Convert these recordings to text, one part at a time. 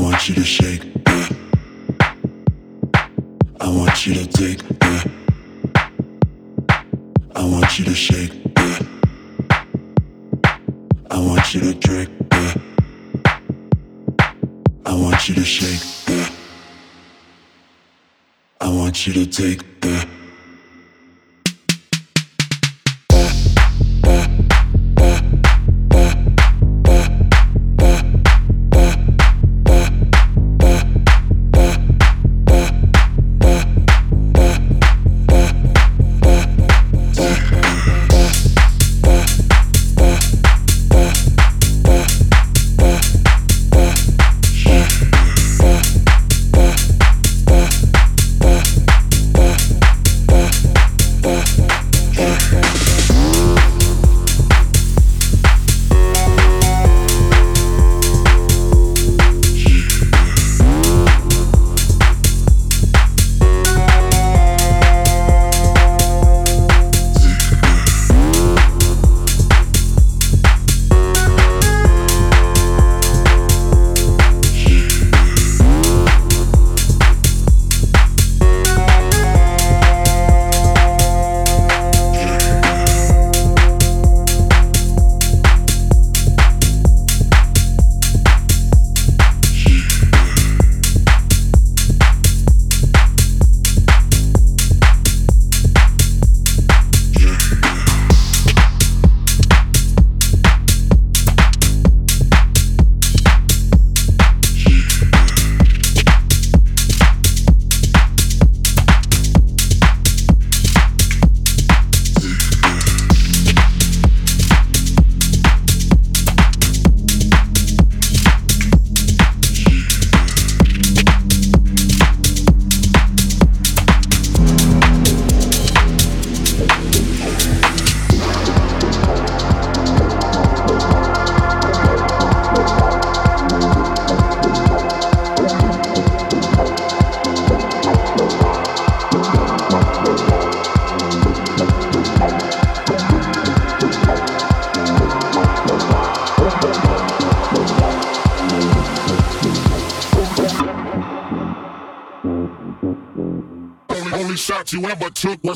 want you to shake. Yeah. I want you to take. Yeah. I want you to shake. Yeah. I want you to drink. Yeah. I want you to shake. Yeah. I want you to take. Yeah.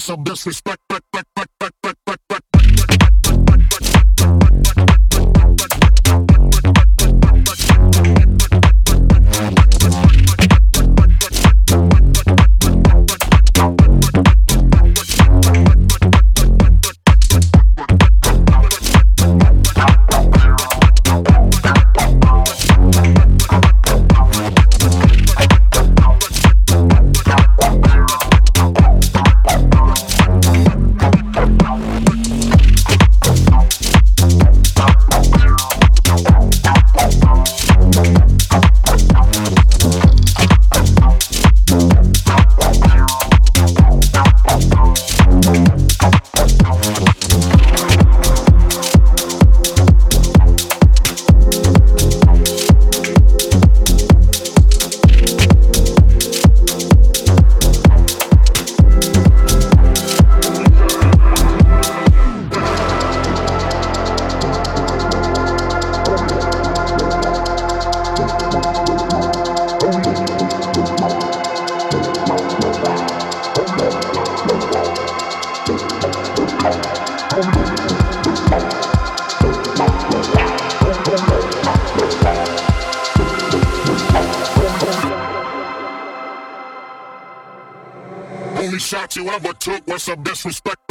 Took was ever took was some disrespect.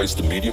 Utilized the media,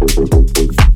Thank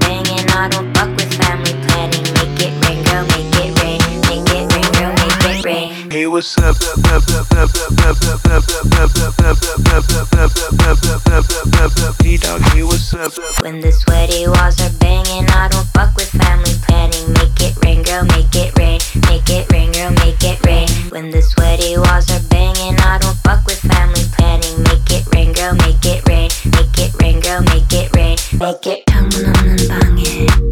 Banging, and I don't fuck with family planning. Make it rain, girl, make Hey, what's up? Hey, dog, hey, what's up? When the sweaty walls are banging, I don't fuck with family planning. Make it rain, girl, make it rain. Make it rain, girl, make it rain. When the sweaty walls are banging, I don't fuck with family planning. Make it rain, girl, make it rain. Make it rain, girl, make it rain. Make it. 방문 없는 방에.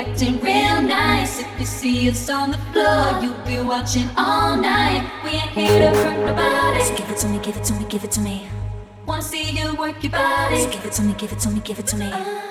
acting real nice. If you see us on the floor, you'll be watching all night. We ain't here to hurt nobody. So give it to me, give it to me, give it to me. Wanna see you work your body. So give it to me, give it to me, give it to me. Uh.